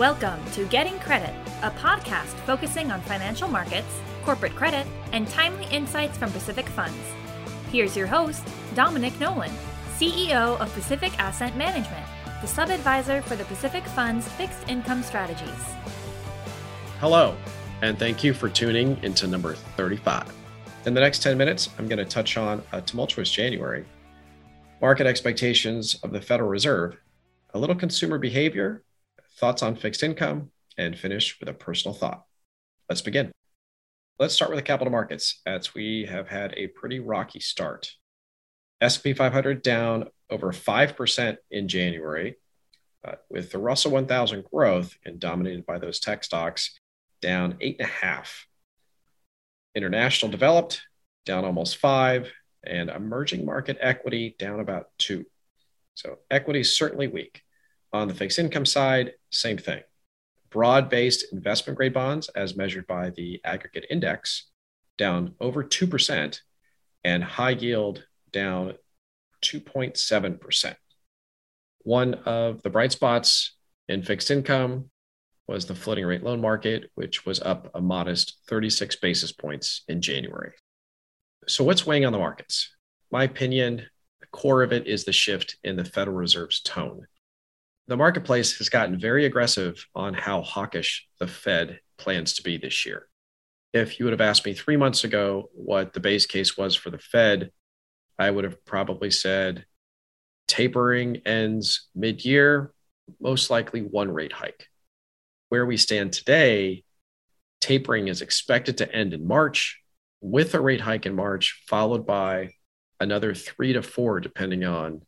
Welcome to Getting Credit, a podcast focusing on financial markets, corporate credit, and timely insights from Pacific Funds. Here's your host, Dominic Nolan, CEO of Pacific Asset Management, the sub advisor for the Pacific Fund's fixed income strategies. Hello, and thank you for tuning into number 35. In the next 10 minutes, I'm going to touch on a tumultuous January, market expectations of the Federal Reserve, a little consumer behavior, thoughts on fixed income, and finish with a personal thought. Let's begin. Let's start with the capital markets as we have had a pretty rocky start. S&P 500 down over 5% in January, uh, with the Russell 1000 growth and dominated by those tech stocks down 8.5. International developed down almost 5 and emerging market equity down about 2. So equity is certainly weak. On the fixed income side, same thing. Broad based investment grade bonds, as measured by the aggregate index, down over 2%, and high yield down 2.7%. One of the bright spots in fixed income was the floating rate loan market, which was up a modest 36 basis points in January. So, what's weighing on the markets? My opinion, the core of it is the shift in the Federal Reserve's tone the marketplace has gotten very aggressive on how hawkish the Fed plans to be this year. If you would have asked me three months ago what the base case was for the Fed, I would have probably said tapering ends mid year, most likely one rate hike. Where we stand today, tapering is expected to end in March with a rate hike in March, followed by another three to four, depending on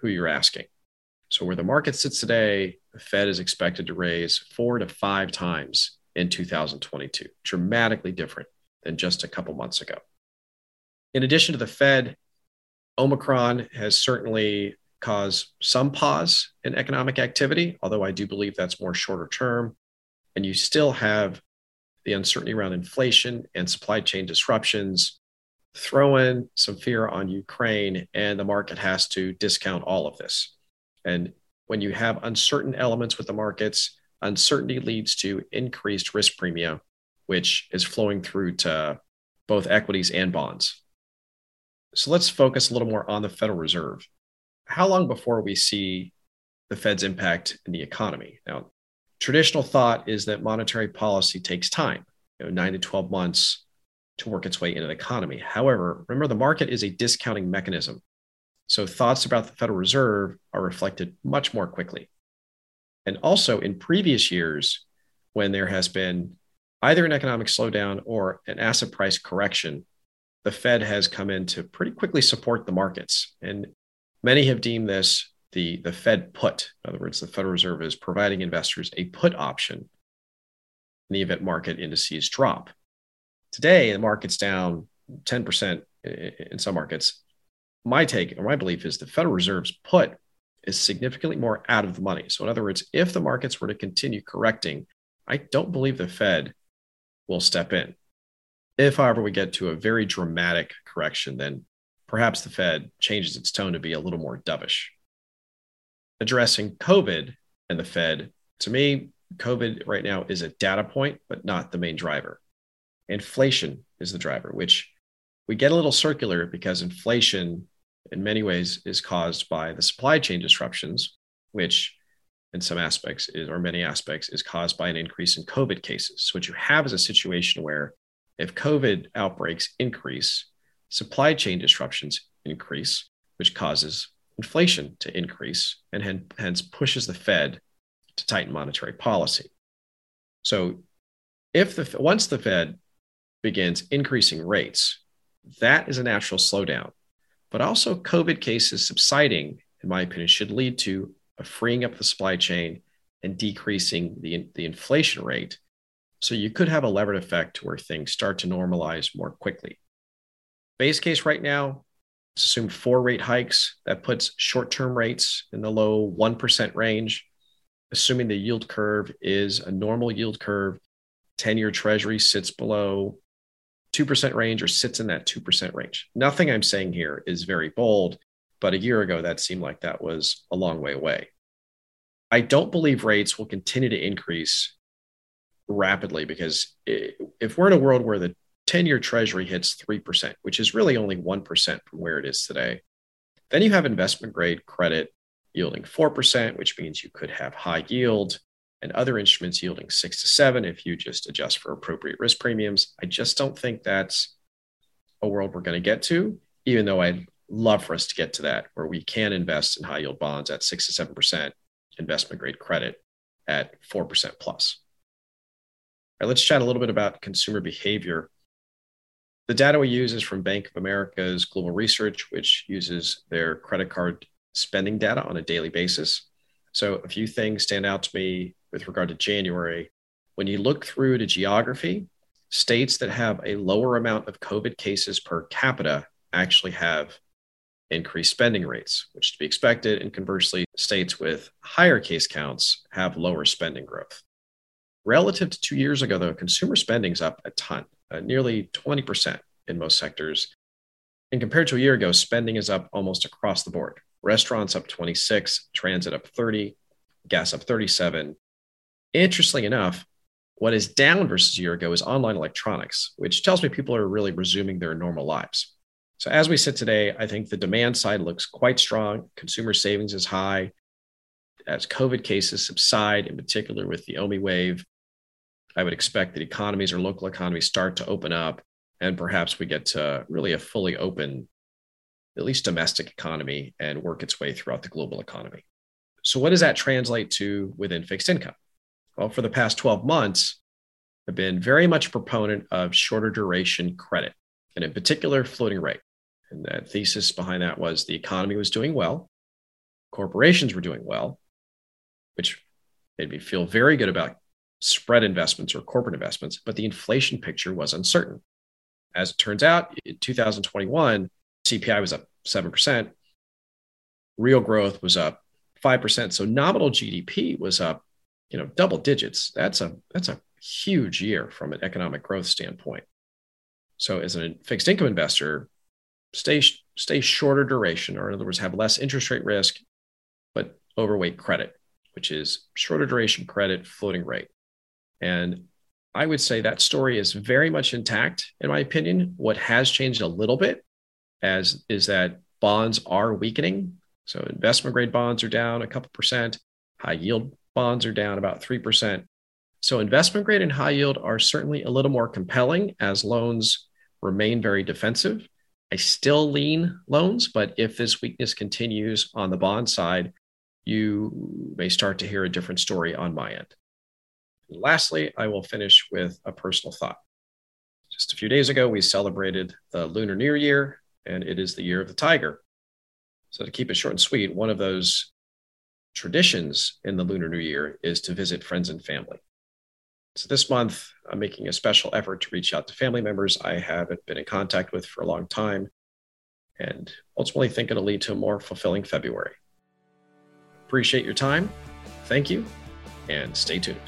who you're asking. So, where the market sits today, the Fed is expected to raise four to five times in 2022, dramatically different than just a couple months ago. In addition to the Fed, Omicron has certainly caused some pause in economic activity, although I do believe that's more shorter term. And you still have the uncertainty around inflation and supply chain disruptions. Throw in some fear on Ukraine, and the market has to discount all of this. And when you have uncertain elements with the markets, uncertainty leads to increased risk premium, which is flowing through to both equities and bonds. So let's focus a little more on the Federal Reserve. How long before we see the Fed's impact in the economy? Now, traditional thought is that monetary policy takes time, you know, nine to 12 months to work its way into the economy. However, remember the market is a discounting mechanism. So thoughts about the Federal Reserve are reflected much more quickly. And also in previous years, when there has been either an economic slowdown or an asset price correction, the Fed has come in to pretty quickly support the markets. And many have deemed this the, the Fed put. In other words, the Federal Reserve is providing investors a put option in the event market indices drop. Today, the market's down 10% in some markets my take or my belief is the Federal Reserve's put is significantly more out of the money. So, in other words, if the markets were to continue correcting, I don't believe the Fed will step in. If, however, we get to a very dramatic correction, then perhaps the Fed changes its tone to be a little more dovish. Addressing COVID and the Fed, to me, COVID right now is a data point, but not the main driver. Inflation is the driver, which we get a little circular because inflation in many ways is caused by the supply chain disruptions, which in some aspects is, or many aspects is caused by an increase in COVID cases. So what you have is a situation where if COVID outbreaks increase, supply chain disruptions increase, which causes inflation to increase and hence pushes the Fed to tighten monetary policy. So if the once the Fed begins increasing rates, that is a natural slowdown but also COVID cases subsiding, in my opinion, should lead to a freeing up the supply chain and decreasing the, the inflation rate. So you could have a levered effect where things start to normalize more quickly. Base case right now, assume four rate hikes. That puts short term rates in the low 1% range. Assuming the yield curve is a normal yield curve, 10 year treasury sits below 2% range or sits in that 2% range. Nothing I'm saying here is very bold, but a year ago, that seemed like that was a long way away. I don't believe rates will continue to increase rapidly because if we're in a world where the 10 year treasury hits 3%, which is really only 1% from where it is today, then you have investment grade credit yielding 4%, which means you could have high yield and other instruments yielding six to seven if you just adjust for appropriate risk premiums. I just don't think that's a world we're going to get to, even though I'd love for us to get to that where we can invest in high yield bonds at six to seven percent, investment grade credit at four percent plus. All right, let's chat a little bit about consumer behavior. The data we use is from Bank of America's Global Research, which uses their credit card spending data on a daily basis. So a few things stand out to me with regard to January. When you look through to geography, states that have a lower amount of COVID cases per capita actually have increased spending rates, which is to be expected. And conversely, states with higher case counts have lower spending growth. Relative to two years ago, though, consumer spending is up a ton, uh, nearly 20% in most sectors. And compared to a year ago, spending is up almost across the board. Restaurants up 26, transit up 30, gas up 37. Interestingly enough, what is down versus a year ago is online electronics, which tells me people are really resuming their normal lives. So as we sit today, I think the demand side looks quite strong. Consumer savings is high. As COVID cases subside, in particular with the Omi wave, I would expect that economies or local economies start to open up and perhaps we get to really a fully open, at least domestic economy and work its way throughout the global economy. So, what does that translate to within fixed income? Well, for the past 12 months, I've been very much a proponent of shorter duration credit, and in particular, floating rate. And the thesis behind that was the economy was doing well, corporations were doing well, which made me feel very good about spread investments or corporate investments, but the inflation picture was uncertain. As it turns out, in 2021, CPI was up 7%, real growth was up 5%, so nominal GDP was up, you know, double digits. That's a that's a huge year from an economic growth standpoint. So as a fixed income investor, stay stay shorter duration, or in other words, have less interest rate risk, but overweight credit, which is shorter duration credit, floating rate. And I would say that story is very much intact, in my opinion. What has changed a little bit as is that bonds are weakening. So investment grade bonds are down a couple percent, high yield bonds are down about 3%. So investment grade and high yield are certainly a little more compelling as loans remain very defensive. I still lean loans, but if this weakness continues on the bond side, you may start to hear a different story on my end. And lastly, I will finish with a personal thought. Just a few days ago, we celebrated the Lunar New Year, and it is the year of the tiger. So, to keep it short and sweet, one of those traditions in the Lunar New Year is to visit friends and family. So this month, I'm making a special effort to reach out to family members I haven't been in contact with for a long time, and ultimately think it'll lead to a more fulfilling February. Appreciate your time. Thank you, and stay tuned.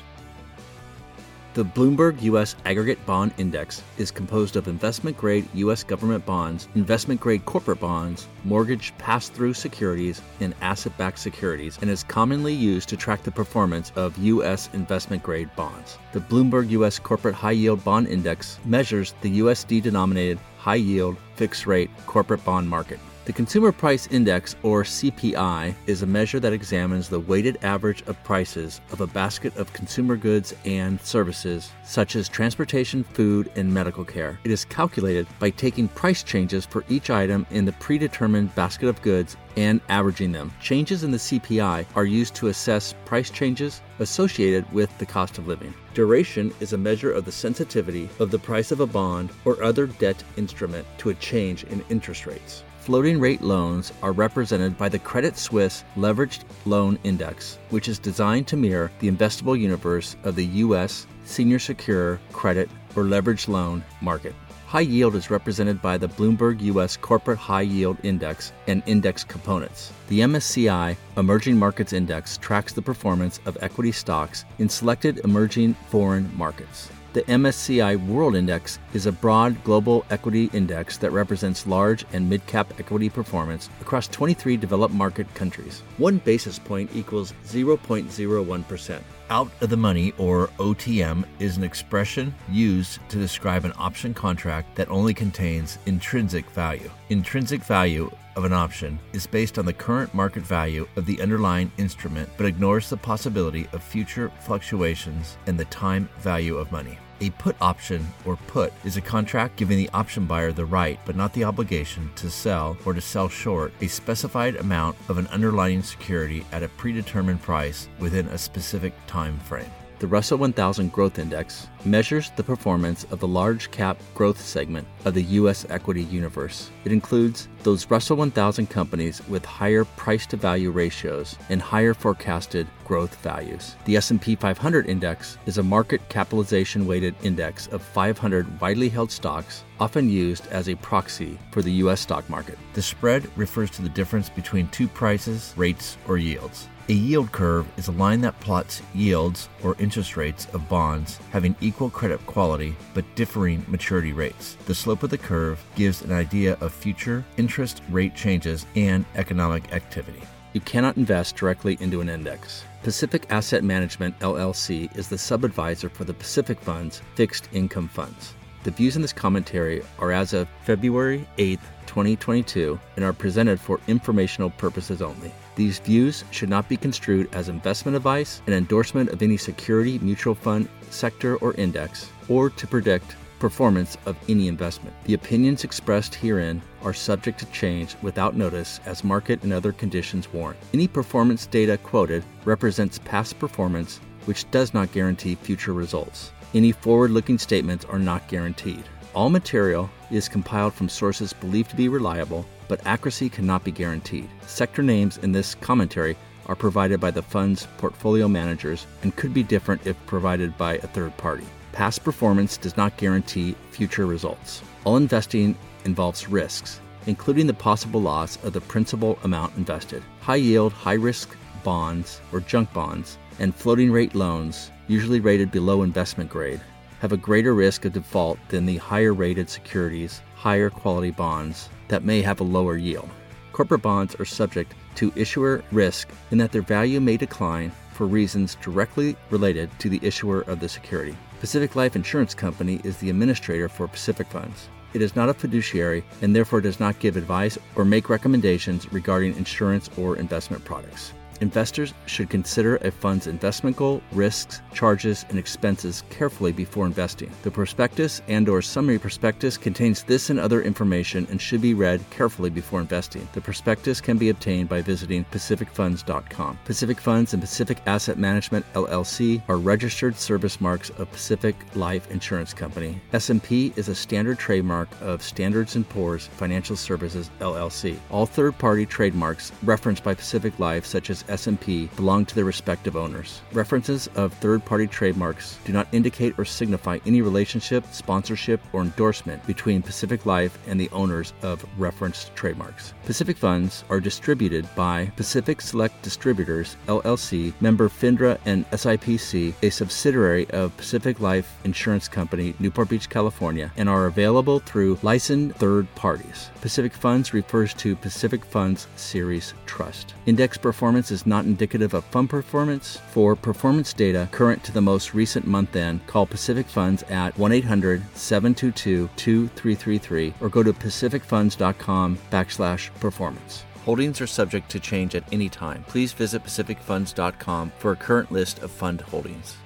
The Bloomberg U.S. Aggregate Bond Index is composed of investment grade U.S. government bonds, investment grade corporate bonds, mortgage pass through securities, and asset backed securities, and is commonly used to track the performance of U.S. investment grade bonds. The Bloomberg U.S. Corporate High Yield Bond Index measures the USD denominated high yield fixed rate corporate bond market. The Consumer Price Index, or CPI, is a measure that examines the weighted average of prices of a basket of consumer goods and services, such as transportation, food, and medical care. It is calculated by taking price changes for each item in the predetermined basket of goods and averaging them. Changes in the CPI are used to assess price changes associated with the cost of living. Duration is a measure of the sensitivity of the price of a bond or other debt instrument to a change in interest rates. Floating rate loans are represented by the Credit Suisse Leveraged Loan Index, which is designed to mirror the investable universe of the U.S. senior secure credit or leveraged loan market. High yield is represented by the Bloomberg U.S. Corporate High Yield Index and index components. The MSCI Emerging Markets Index tracks the performance of equity stocks in selected emerging foreign markets. The MSCI World Index is a broad global equity index that represents large and mid cap equity performance across 23 developed market countries. One basis point equals 0.01%. Out of the money, or OTM, is an expression used to describe an option contract that only contains intrinsic value. Intrinsic value of an option is based on the current market value of the underlying instrument but ignores the possibility of future fluctuations and the time value of money. A put option or put is a contract giving the option buyer the right but not the obligation to sell or to sell short a specified amount of an underlying security at a predetermined price within a specific time frame. The Russell 1000 Growth Index measures the performance of the large cap growth segment of the US equity universe. It includes those Russell 1000 companies with higher price to value ratios and higher forecasted growth values. The S&P 500 index is a market capitalization weighted index of 500 widely held stocks often used as a proxy for the US stock market. The spread refers to the difference between two prices, rates, or yields. A yield curve is a line that plots yields or interest rates of bonds having equal credit quality but differing maturity rates. The slope of the curve gives an idea of future interest rate changes and economic activity. You cannot invest directly into an index. Pacific Asset Management LLC is the sub-advisor for the Pacific Fund's fixed income funds. The views in this commentary are as of February 8, 2022, and are presented for informational purposes only. These views should not be construed as investment advice, an endorsement of any security, mutual fund, sector, or index, or to predict performance of any investment. The opinions expressed herein are subject to change without notice as market and other conditions warrant. Any performance data quoted represents past performance, which does not guarantee future results. Any forward looking statements are not guaranteed. All material is compiled from sources believed to be reliable but accuracy cannot be guaranteed. Sector names in this commentary are provided by the fund's portfolio managers and could be different if provided by a third party. Past performance does not guarantee future results. All investing involves risks, including the possible loss of the principal amount invested. High yield, high risk bonds or junk bonds and floating rate loans, usually rated below investment grade, have a greater risk of default than the higher rated securities, higher quality bonds that may have a lower yield. Corporate bonds are subject to issuer risk in that their value may decline for reasons directly related to the issuer of the security. Pacific Life Insurance Company is the administrator for Pacific Funds. It is not a fiduciary and therefore does not give advice or make recommendations regarding insurance or investment products. Investors should consider a fund's investment goal, risks, charges, and expenses carefully before investing. The prospectus and or summary prospectus contains this and other information and should be read carefully before investing. The prospectus can be obtained by visiting pacificfunds.com. Pacific Funds and Pacific Asset Management LLC are registered service marks of Pacific Life Insurance Company. S&P is a standard trademark of Standards & Poor's Financial Services LLC. All third-party trademarks referenced by Pacific Life such as S&P belong to their respective owners. References of third-party trademarks do not indicate or signify any relationship, sponsorship, or endorsement between Pacific Life and the owners of referenced trademarks. Pacific Funds are distributed by Pacific Select Distributors LLC, member FINRA and SIPC, a subsidiary of Pacific Life Insurance Company, Newport Beach, California, and are available through licensed third parties. Pacific Funds refers to Pacific Funds Series Trust. Index performance is not indicative of fund performance. For performance data current to the most recent month end, call Pacific Funds at 1 800 722 2333 or go to pacificfunds.com backslash performance. Holdings are subject to change at any time. Please visit pacificfunds.com for a current list of fund holdings.